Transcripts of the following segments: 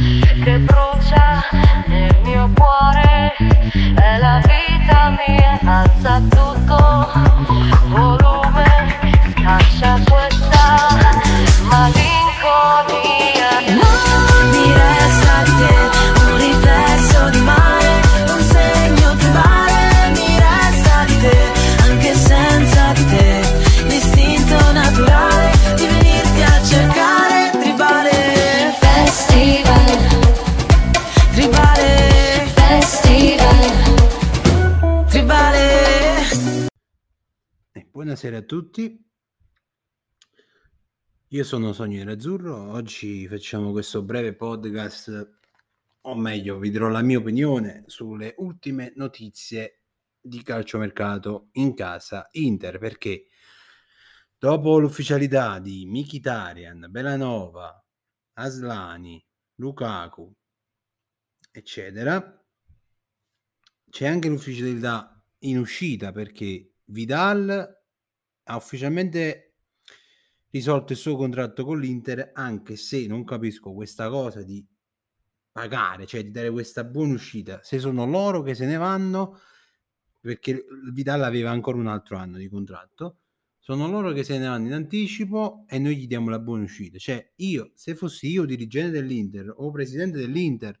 Yeah. Buonasera a tutti. Io sono Sogno Nerazzurro. Oggi facciamo questo breve podcast, o meglio, vi dirò la mia opinione sulle ultime notizie di calciomercato in casa Inter. Perché dopo l'ufficialità di Mkhitaryan, Belanova, Aslani, Lukaku, eccetera, c'è anche l'ufficialità in uscita perché Vidal ha ufficialmente risolto il suo contratto con l'Inter, anche se non capisco questa cosa di pagare, cioè di dare questa buona uscita. Se sono loro che se ne vanno, perché Vidal aveva ancora un altro anno di contratto, sono loro che se ne vanno in anticipo e noi gli diamo la buona uscita. Cioè, io, se fossi io dirigente dell'Inter o presidente dell'Inter,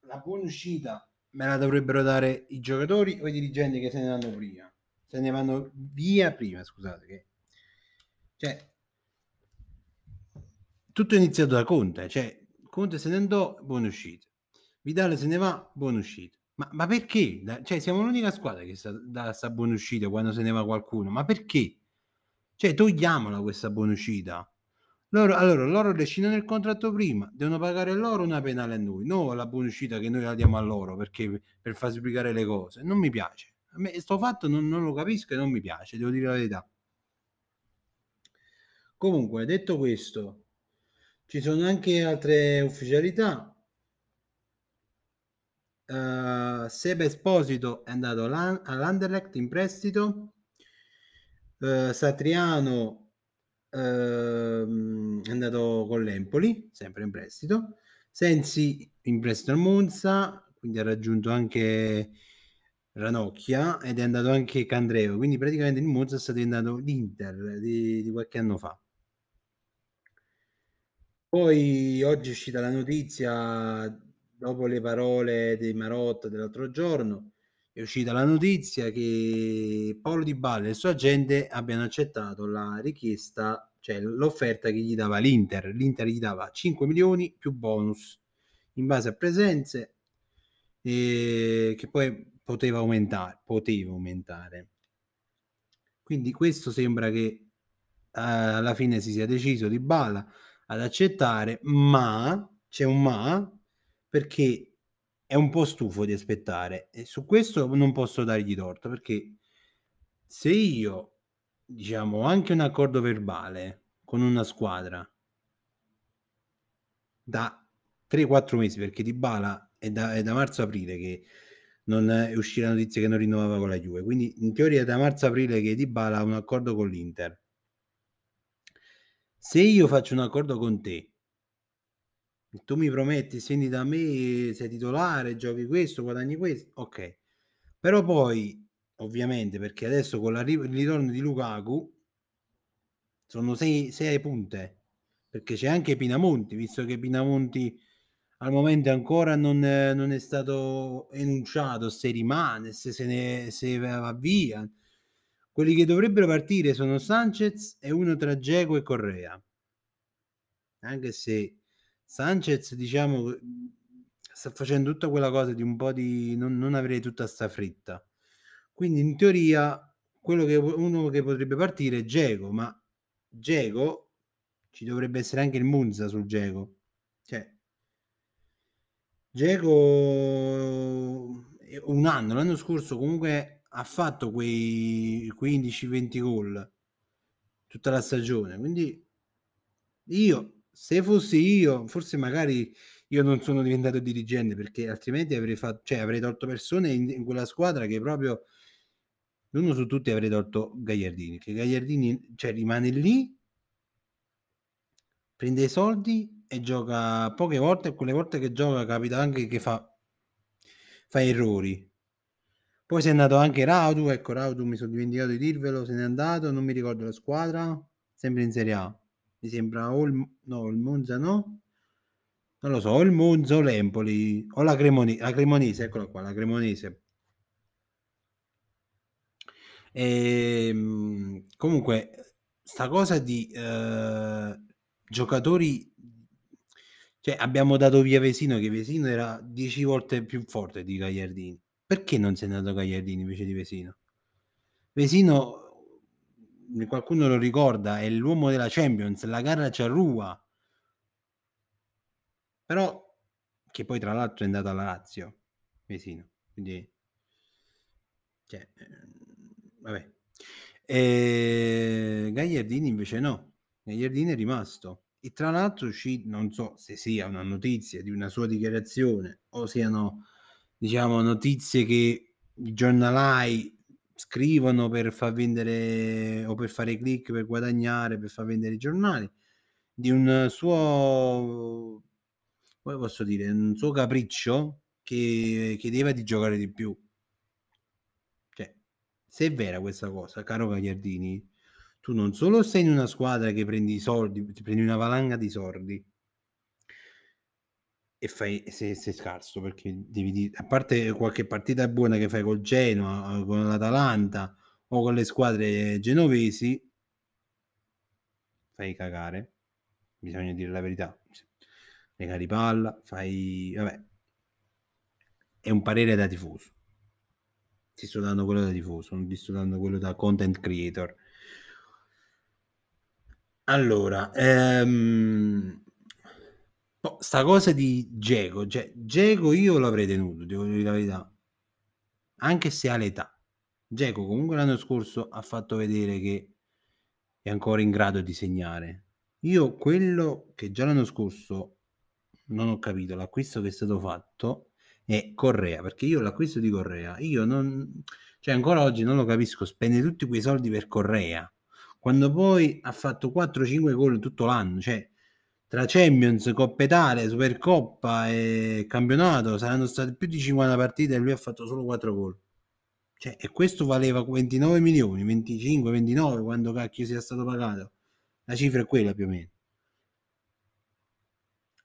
la buona uscita me la dovrebbero dare i giocatori o i dirigenti che se ne vanno prima. Se ne vanno via prima, scusate. Che... Cioè, tutto è iniziato da Conte. Cioè, Conte se ne andò, buona uscita. Vidale se ne va, buona uscita. Ma, ma perché? Da- Cioè, siamo l'unica squadra che sta, dà sta buona uscita quando se ne va qualcuno. Ma perché? Cioè, togliamola questa buona uscita. Loro, allora, loro decidono il contratto prima, devono pagare loro una penale a noi, non la buona uscita che noi la diamo a loro perché, per far spiegare le cose. Non mi piace. A me sto fatto non, non lo capisco e non mi piace, devo dire la verità. Comunque, detto questo, ci sono anche altre ufficialità. Uh, Sebe Esposito è andato all'An- all'Anderlecht in prestito. Eh, Satriano ehm, è andato con l'Empoli, sempre in prestito. Sensi in prestito al Monza, quindi ha raggiunto anche Ranocchia ed è andato anche Candreo. Quindi praticamente il Monza sta diventando l'Inter di, di qualche anno fa. Poi oggi è uscita la notizia, dopo le parole di Marotta dell'altro giorno, è uscita la notizia che Paolo Di Balla e il suo agente abbiano accettato la richiesta, cioè l'offerta che gli dava l'Inter. L'Inter gli dava 5 milioni più bonus in base a presenze e che poi poteva aumentare, poteva aumentare. Quindi questo sembra che eh, alla fine si sia deciso Di Balla ad accettare, ma c'è un ma perché è un po' stufo di aspettare e su questo non posso dargli torto perché se io diciamo ho anche un accordo verbale con una squadra da 3-4 mesi perché Di Bala è da, è da marzo-aprile che non uscita la notizia che non rinnovava con la Juve quindi in teoria da marzo-aprile che Di Bala ha un accordo con l'Inter se io faccio un accordo con te tu mi prometti, scendi da me, sei titolare, giochi questo, guadagni questo, ok. Però poi, ovviamente, perché adesso con il ritorno di Lukaku sono sei, sei punte, perché c'è anche Pinamonti, visto che Pinamonti al momento ancora non, non è stato enunciato se rimane, se, se, ne, se va via. Quelli che dovrebbero partire sono Sanchez e uno tra Geco e Correa. Anche se Sanchez, diciamo, sta facendo tutta quella cosa di un po' di non, non avere tutta sta fretta. Quindi in teoria quello che uno che potrebbe partire è Geco, ma Geco ci dovrebbe essere anche il Munza sul Geco. Cioè Geco eh, un anno, l'anno scorso comunque ha fatto quei 15-20 gol tutta la stagione, quindi io se fossi io, forse magari io non sono diventato dirigente perché altrimenti avrei fatto, cioè avrei tolto persone in, in quella squadra che proprio uno su tutti avrei tolto Gagliardini, che Gagliardini cioè, rimane lì, prende i soldi e gioca poche volte e quelle volte che gioca capita anche che fa, fa errori. Poi si è andato anche Raudu, ecco Raudu mi sono dimenticato di dirvelo, se n'è andato, non mi ricordo la squadra, sempre in Serie A. Mi sembra o il, no, il Monza no, non lo so, o il Monza o l'Empoli o la, Cremoni- la Cremonese, eccola qua, la Cremonese. Ehm, comunque, sta cosa di eh, giocatori, cioè abbiamo dato via Vesino, che Vesino era 10 volte più forte di Gagliardini. Perché non si è andato Gagliardini invece di Vesino? Vesino, qualcuno lo ricorda, è l'uomo della Champions, la gara ci arrua. Però, che poi tra l'altro è andato alla Lazio, Vesino. Quindi, cioè, ehm, vabbè. E Gagliardini invece no, Gagliardini è rimasto. E tra l'altro uscì, non so se sia una notizia di una sua dichiarazione o siano, diciamo, notizie che i giornalai scrivono per far vendere o per fare click, per guadagnare, per far vendere i giornali, di un suo, come posso dire, un suo capriccio che chiedeva di giocare di più. Cioè, se è vera questa cosa, caro Gagliardini, tu non solo sei in una squadra che prendi i soldi, ti prendi una valanga di soldi e fai sei, sei scarso perché devi di- a parte qualche partita buona che fai col Genoa, con l'Atalanta o con le squadre genovesi, fai cagare. Bisogna dire la verità. Regali palla, fai vabbè. È un parere da tifoso. Ti sto dando quello da tifoso, non ti sto dando quello da content creator. Allora, ehm, sta cosa di Geco, cioè Geco io l'avrei tenuto, devo dire la verità, anche se ha l'età. Geco comunque l'anno scorso ha fatto vedere che è ancora in grado di segnare. Io quello che già l'anno scorso non ho capito, l'acquisto che è stato fatto è Correa, perché io l'acquisto di Correa, io non, cioè ancora oggi non lo capisco, spende tutti quei soldi per Correa quando poi ha fatto 4-5 gol tutto l'anno, cioè tra Champions, Coppa Italia, Supercoppa e campionato saranno state più di 50 partite e lui ha fatto solo 4 gol. Cioè, e questo valeva 29 milioni, 25, 29 quando cacchio sia stato pagato. La cifra è quella più o meno.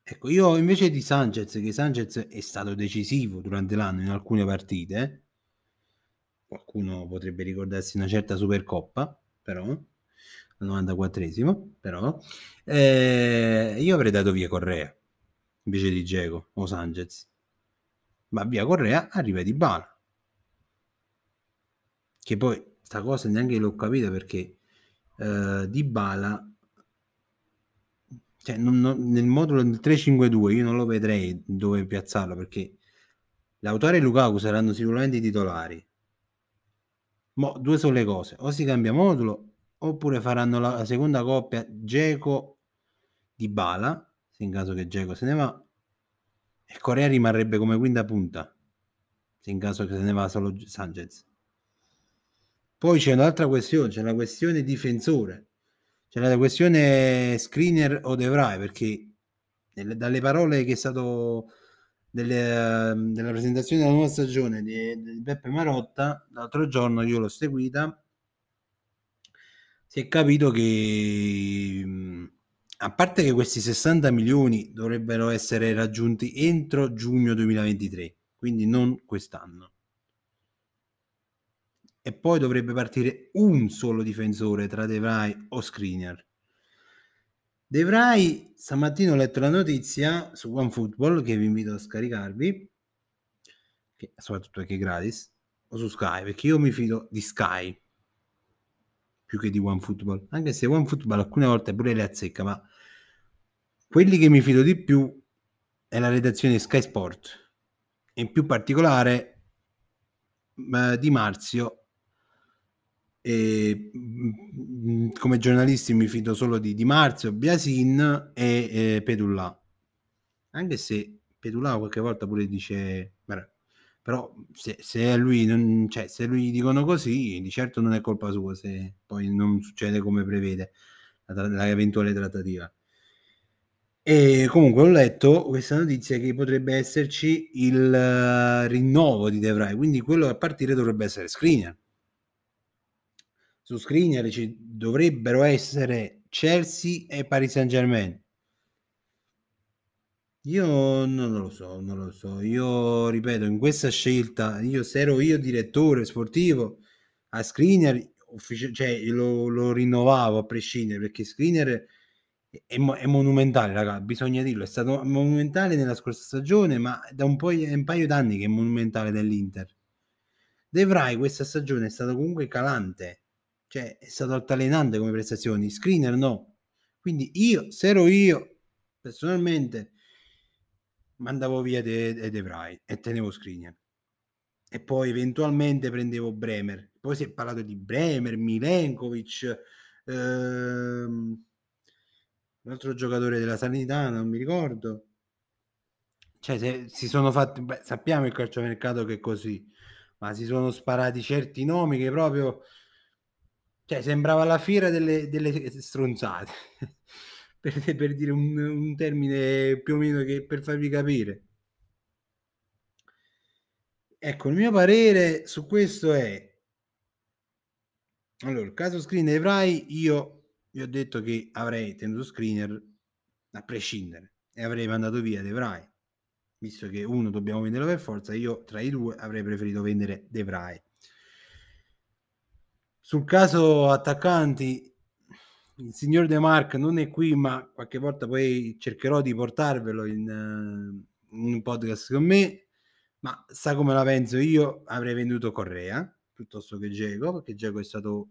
Ecco, io invece di Sanchez, che Sanchez è stato decisivo durante l'anno in alcune partite, qualcuno potrebbe ricordarsi una certa Supercoppa, però al 94esimo, però eh, io avrei dato via Correa invece di Geco o Sanchez. Ma via Correa arriva di Bala. Che poi sta cosa neanche l'ho capita perché eh, di Bala cioè, non- non- nel modulo del 3-5-2 io non lo vedrei dove piazzarlo perché Lautaro e Lukaku saranno sicuramente i titolari. Mo, due sono le cose, o si cambia modulo oppure faranno la, la seconda coppia Geco di Bala, se in caso che Geco se ne va, e Corea rimarrebbe come quinta punta, se in caso che se ne va solo Sanchez. Poi c'è un'altra questione, c'è la questione difensore, c'è la questione screener o De Vrij, perché nelle- dalle parole che è stato delle, ehm, della presentazione della nuova stagione di, di Beppe Marotta, l'altro giorno io l'ho seguita, si è capito che mh, a parte che questi 60 milioni dovrebbero essere raggiunti entro giugno 2023, quindi non quest'anno. E poi dovrebbe partire un solo difensore tra De Vrij o Skriniar. De stamattina ho letto la notizia su OneFootball che vi invito a scaricarvi, che, soprattutto perché è gratis, o su Sky, perché io mi fido di Sky più che di OneFootball, anche se OneFootball alcune volte pure le azzecca, ma quelli che mi fido di più è la redazione Sky Sport, e in più particolare eh, Di Marzio e come giornalisti mi fido solo di Di Marzio, Biasin e eh, Pedullà. Anche se Pedullà qualche volta pure dice, "Beh, però se, se a lui non, cioè, se lui dicono così, di certo non è colpa sua se poi non succede come prevede l'eventuale trattativa. E comunque ho letto questa notizia che potrebbe esserci il eh, rinnovo di De Vrij, quindi quello a partire dovrebbe essere Skriniar. Su Skriniar ci dovrebbero essere Chelsea e Paris Saint Germain. Io non lo so, non lo so. Io ripeto, in questa scelta, io se ero io direttore sportivo a Skriniar, uffici- cioè lo, lo rinnovavo a prescindere perché Skriniar è, mo- è monumentale, raga, bisogna dirlo, è stato monumentale nella scorsa stagione, ma da un, po', un paio d'anni che è monumentale nell'Inter. De Vrij questa stagione è stato comunque calante, cioè è stato altalenante come prestazioni, Screener no. Quindi io, se ero io, personalmente, mandavo via De, De, De Vrij e tenevo Screener. E poi eventualmente prendevo Bremer. Poi si è parlato di Bremer, Milenkovic, ehm, l'altro giocatore della Sanità, non mi ricordo. Cioè, se, si sono fatti, beh, sappiamo il calciomercato che è così, ma si sono sparati certi nomi che proprio, cioè, sembrava la fiera delle, delle stronzate, per, per dire un, un termine più o meno che per farvi capire. Ecco, il mio parere su questo è allora, il caso screen dei Fry, io vi ho detto che avrei tenuto screener a prescindere e avrei mandato via De Vrij visto che uno dobbiamo venderlo per forza io tra i due avrei preferito vendere De Vrij sul caso attaccanti il signor De Marc non è qui ma qualche volta poi cercherò di portarvelo in, uh, in un podcast con me. Ma sa come la penso io avrei venduto Correa piuttosto che Geco perché Geco è stato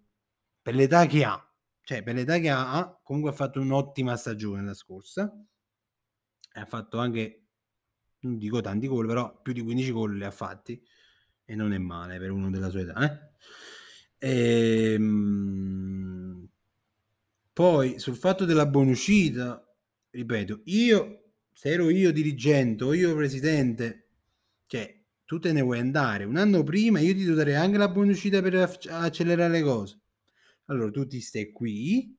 per l'età che ha cioè per l'età che ha, comunque ha fatto un'ottima stagione la scorsa. Ha fatto anche non dico tanti gol però più di 15 gol li ha fatti. E non è male per uno della sua età eh? Ehm, poi sul fatto della buonuscita ripeto io se ero io dirigente o io presidente cioè tu te ne vuoi andare. Un anno prima io ti darei anche la buonuscita per accelerare le cose. Allora tu ti stai qui,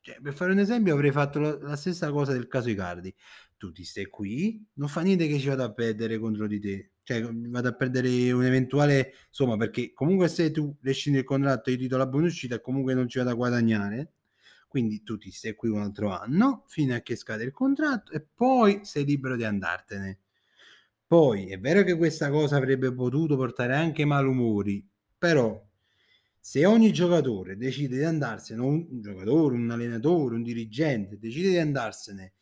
cioè, per fare un esempio avrei fatto la, la, stessa cosa del caso Icardi, tu ti stai qui, non fa niente che ci vado a perdere contro di te, cioè vado a perdere un eventuale insomma perché comunque se tu rescindi il contratto io ti do la buona uscita comunque non ci vado a guadagnare quindi tu ti stai qui un altro anno fino a che scade il contratto e poi sei libero di andartene poi è vero che questa cosa avrebbe potuto portare anche malumori però se ogni giocatore decide di andarsene, un, giocatore, un allenatore, un dirigente decide di andarsene,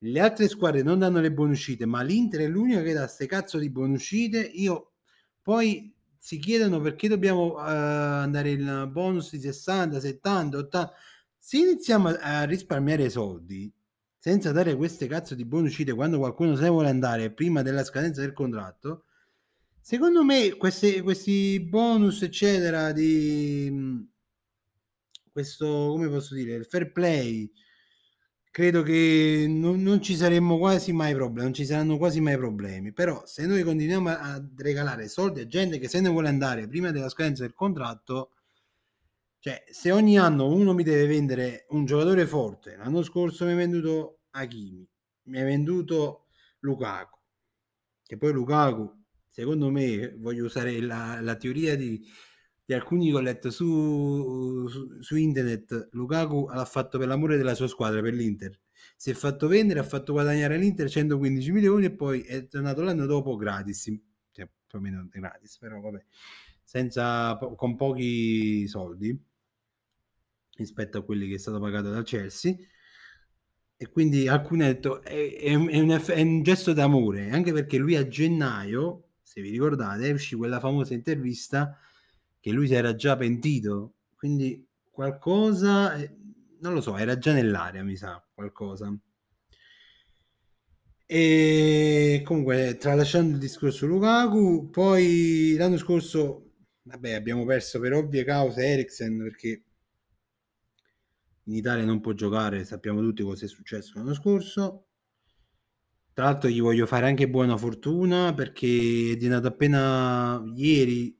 le altre squadre non danno le buone uscite, ma l'Inter è l'unica che dà queste cazzo di buone uscite, io poi si chiedono perché dobbiamo uh, andare in bonus di 60, 70, 80. Se iniziamo a risparmiare soldi senza dare queste cazzo di buone uscite quando qualcuno se ne vuole andare prima della scadenza del contratto, Secondo me questi, questi bonus, eccetera, di mm, questo, come posso dire, il fair play, credo che non, non, ci saremmo quasi mai problemi, non ci saranno quasi mai problemi. Però se noi continuiamo a regalare soldi a gente che se ne vuole andare prima della scadenza del contratto, cioè se ogni anno uno mi deve vendere un giocatore forte, l'anno scorso mi ha venduto Hakimi, mi ha venduto Lukaku, che poi Lukaku secondo me voglio usare la, la teoria di, di, alcuni che ho letto su, su, su, internet Lukaku l'ha fatto per l'amore della sua squadra per l'Inter. Si è fatto vendere ha fatto guadagnare all'Inter 115 milioni e poi è tornato l'anno dopo gratis cioè più o meno gratis però vabbè senza, con pochi soldi rispetto a quelli che è stato pagato dal Chelsea e quindi alcuni hanno detto è, è, un, è un gesto d'amore anche perché lui a gennaio se vi ricordate, uscì quella famosa intervista che lui si era già pentito, quindi qualcosa, eh, non lo so, era già nell'aria, mi sa, qualcosa. E comunque, tralasciando il discorso Lukaku, poi l'anno scorso, vabbè, abbiamo perso per ovvie cause Eriksen perché in Italia non può giocare, sappiamo tutti cosa è successo l'anno scorso. Tra l'altro gli voglio fare anche buona fortuna perché è diventato appena ieri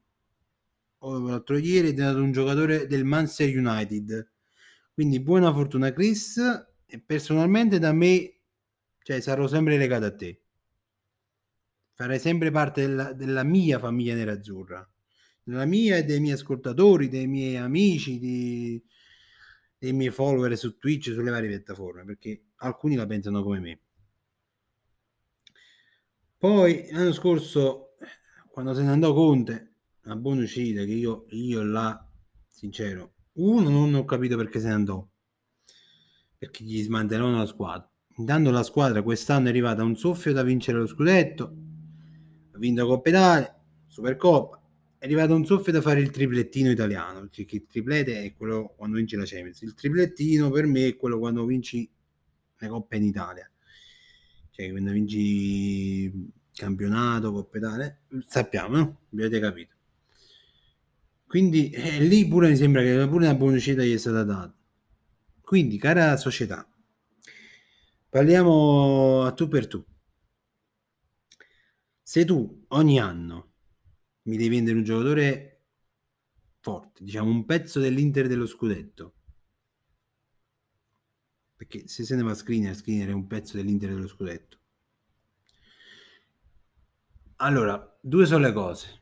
o l'altro ieri è diventato un giocatore del Manchester United. Quindi buona fortuna Chris e personalmente da me Cioè, sarò sempre legato a te. Farai sempre parte della, della mia famiglia nerazzurra. Della mia e dei miei ascoltatori, dei miei amici, di- dei miei follower su Twitch, sulle varie piattaforme, perché alcuni la pensano come me. Poi l'anno scorso, quando se ne andò Conte, una buona uscita che io, io là, sincero, uno non ho capito perché se ne andò, perché gli smantellarono la squadra. Intanto la squadra quest'anno è arrivata a un soffio da vincere lo scudetto, ha vinto Coppa Italia, Supercoppa, è arrivato un soffio da fare il triplettino italiano, perché il triplete è quello quando vinci la Champions, il triplettino per me è quello quando vinci le coppe in Italia cioè quando vinci campionato, Coppa Italia, sappiamo, no? Avete capito. Quindi eh, lì pure mi sembra che pure una buona uscita gli è stata data. Quindi, cara società, parliamo a tu per tu. Se tu ogni anno mi devi vendere un giocatore forte, diciamo un pezzo dell'Inter dello scudetto, perché se se ne va a Skriniar, Skriniar è un pezzo dell'Inter dello scudetto. Allora, due sono le cose.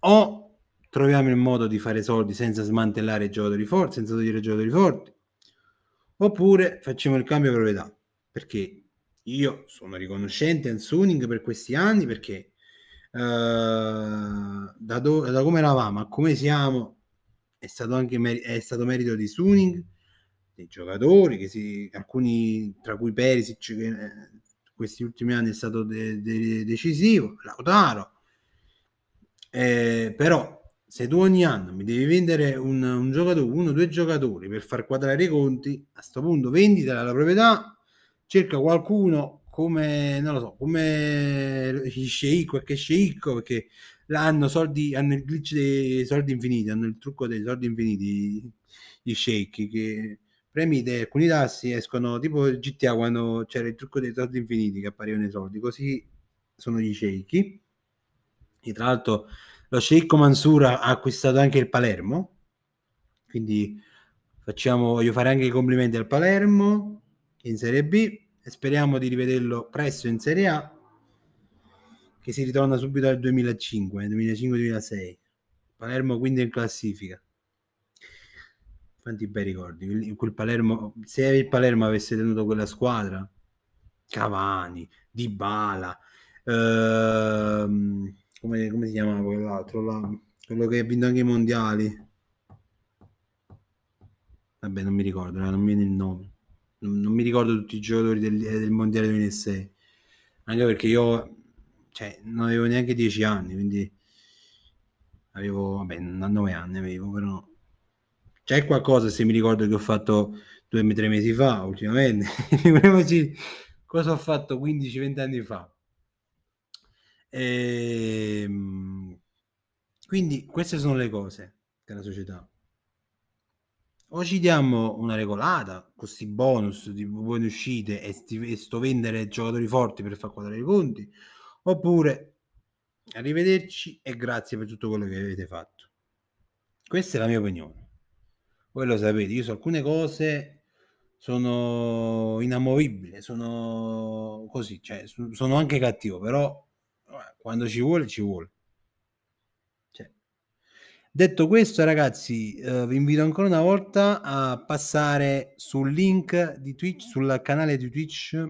O troviamo il modo di fare soldi senza smantellare i giocatori forti, senza togliere i giocatori forti, oppure facciamo il cambio proprietà. Perché io sono riconoscente a Suning per questi anni, perché da, do- da come eravamo a come siamo è stato anche è stato merito di Suning dei giocatori, che si, alcuni tra cui Perisic, che eh, questi ultimi anni è stato de- de- decisivo, Lautaro. Eh, però se tu ogni anno mi devi vendere un, un giocatore, uno o due giocatori per far quadrare i conti, a sto punto venditela la proprietà, cerca qualcuno come, non lo so, come sceicco, qualche sceicco, perché hanno soldi, hanno il glitch dei soldi infiniti, hanno il trucco dei soldi infiniti, gli sceicchi, che premi di alcuni tassi escono tipo GTA quando c'era il trucco dei soldi infiniti che apparivano i soldi, così sono gli sceicchi. E tra l'altro lo sceicco Mansura ha acquistato anche il Palermo, quindi facciamo, voglio fare anche i complimenti al Palermo in Serie B e speriamo di rivederlo presto in Serie A che si ritorna subito al 2005, 2005-2006. Palermo quindi in classifica. Quanti bei ricordi. Quel Palermo, se il Palermo avesse tenuto quella squadra, Cavani, Dybala, ehm, come, come si chiamava quell'altro? là? quello che ha vinto anche i mondiali. Vabbè, non mi ricordo, non mi viene il nome. Non, mi ricordo tutti i giocatori del, del mondiale 2006. Anche perché io cioè, non avevo neanche 10 anni, quindi avevo, vabbè, non 9 anni avevo, però c'è qualcosa se mi ricordo che ho fatto due o tre mesi fa, ultimamente. Figuriamoci cosa ho fatto 15-20 anni fa. Ehm, quindi queste sono le cose della società. O ci diamo una regolata, con questi bonus di buone uscite e, sti- e sto vendere giocatori forti per far quadrare i conti, oppure arrivederci e grazie per tutto quello che avete fatto. Questa è la mia opinione. Voi lo sapete, io su alcune cose sono inamovibile, sono così, cioè sono anche cattivo, però eh, quando ci vuole, ci vuole. Detto questo, ragazzi, eh, vi invito ancora una volta a passare sul link di Twitch, sul canale di Twitch,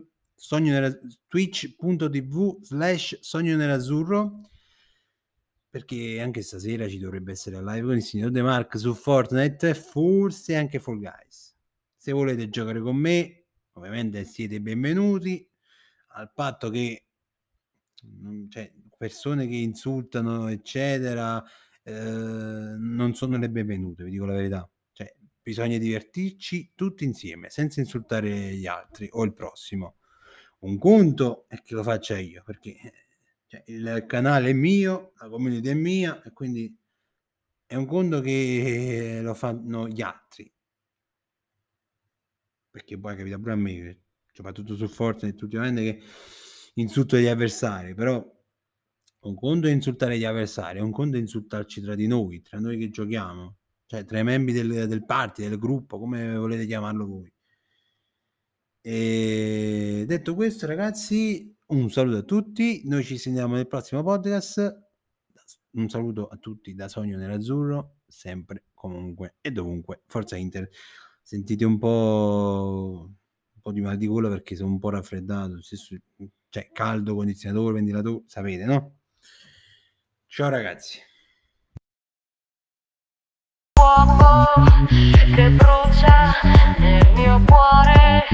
twitch.tv slash sogno nerazzurro, perché anche stasera ci dovrebbe essere live con il signor De Mark su Fortnite forse anche Fall Guys. Se volete giocare con me, ovviamente siete benvenuti, al patto che non- cioè, persone che insultano, eccetera, eh, non sono le benvenute, vi dico la verità. Cioè, bisogna divertirci tutti insieme, senza insultare gli altri o il prossimo. Un conto è che lo faccia io, perché cioè, il canale è mio, la community è mia, e quindi è un conto che lo fanno gli altri. Perché poi capita pure a me, soprattutto su Fortnite, ultimamente che insulto gli avversari, però un conto è insultare gli avversari, un conto è insultarci tra di noi, tra noi che giochiamo, cioè tra i membri del, del party, del gruppo, come volete chiamarlo voi. E detto questo, ragazzi, un saluto a tutti. Noi ci sentiamo nel prossimo podcast. Un saluto a tutti da Sogno Nerazzurro, sempre, comunque e dovunque. Forza Inter. Sentite un po', un po' di mal di gola perché sono un po' raffreddato. Cioè, caldo, condizionatore, ventilatore, sapete, no? Ciao ragazzi. che brucia nel mio cuore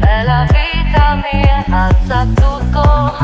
è la vita mia alza tutto